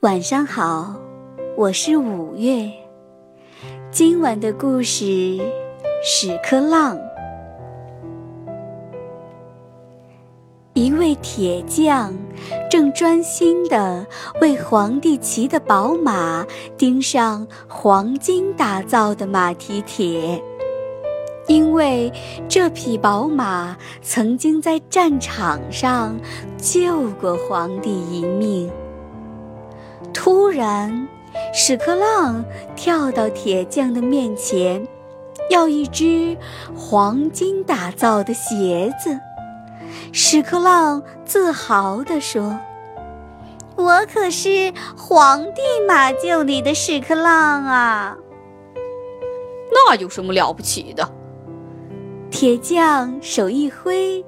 晚上好，我是五月。今晚的故事《屎壳郎》。一位铁匠正专心地为皇帝骑的宝马钉上黄金打造的马蹄铁，因为这匹宝马曾经在战场上救过皇帝一命。突然，屎壳郎跳到铁匠的面前，要一只黄金打造的鞋子。屎壳郎自豪地说：“我可是皇帝马厩里的屎壳郎啊！”那有什么了不起的？铁匠手一挥，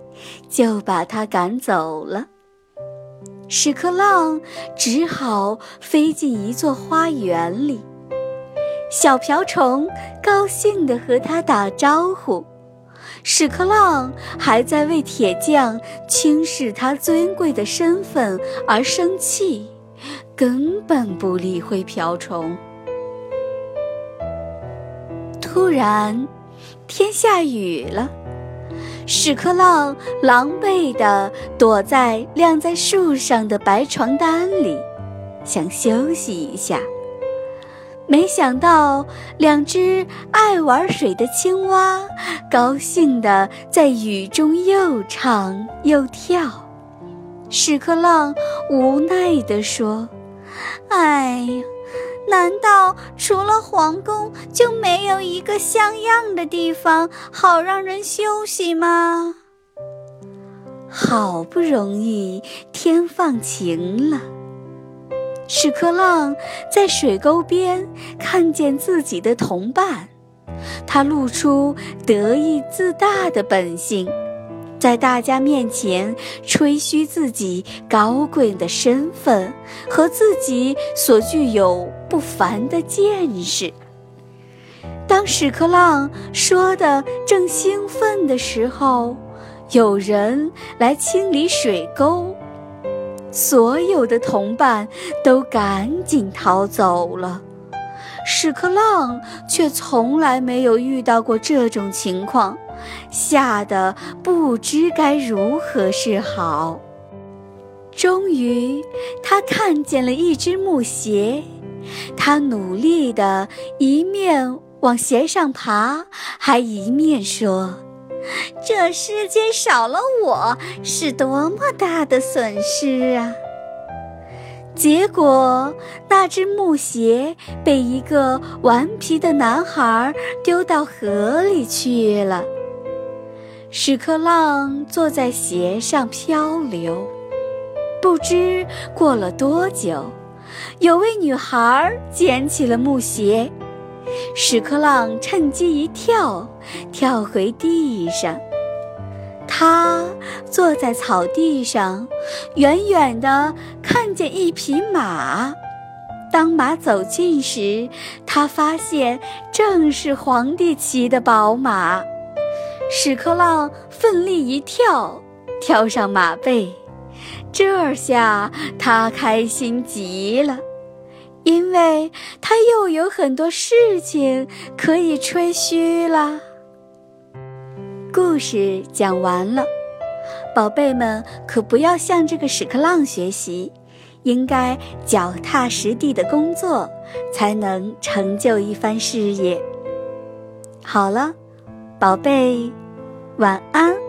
就把他赶走了。屎壳郎只好飞进一座花园里，小瓢虫高兴地和他打招呼。屎壳郎还在为铁匠轻视他尊贵的身份而生气，根本不理会瓢虫。突然，天下雨了。屎壳郎狼狈地躲在晾在树上的白床单里，想休息一下。没想到，两只爱玩水的青蛙高兴地在雨中又唱又跳。屎壳郎无奈地说：“哎呀！”难道除了皇宫就没有一个像样的地方好让人休息吗？好不容易天放晴了，屎壳郎在水沟边看见自己的同伴，他露出得意自大的本性。在大家面前吹嘘自己高贵的身份和自己所具有不凡的见识。当屎壳郎说的正兴奋的时候，有人来清理水沟，所有的同伴都赶紧逃走了。屎壳郎却从来没有遇到过这种情况。吓得不知该如何是好。终于，他看见了一只木鞋，他努力地一面往鞋上爬，还一面说：“这世界少了我是多么大的损失啊！”结果，那只木鞋被一个顽皮的男孩丢到河里去了。屎壳郎坐在鞋上漂流，不知过了多久，有位女孩捡起了木鞋，屎壳郎趁机一跳，跳回地上。他坐在草地上，远远地看见一匹马。当马走近时，他发现正是皇帝骑的宝马。屎壳郎奋力一跳，跳上马背，这下他开心极了，因为他又有很多事情可以吹嘘了。故事讲完了，宝贝们可不要向这个屎壳郎学习，应该脚踏实地的工作，才能成就一番事业。好了。宝贝，晚安。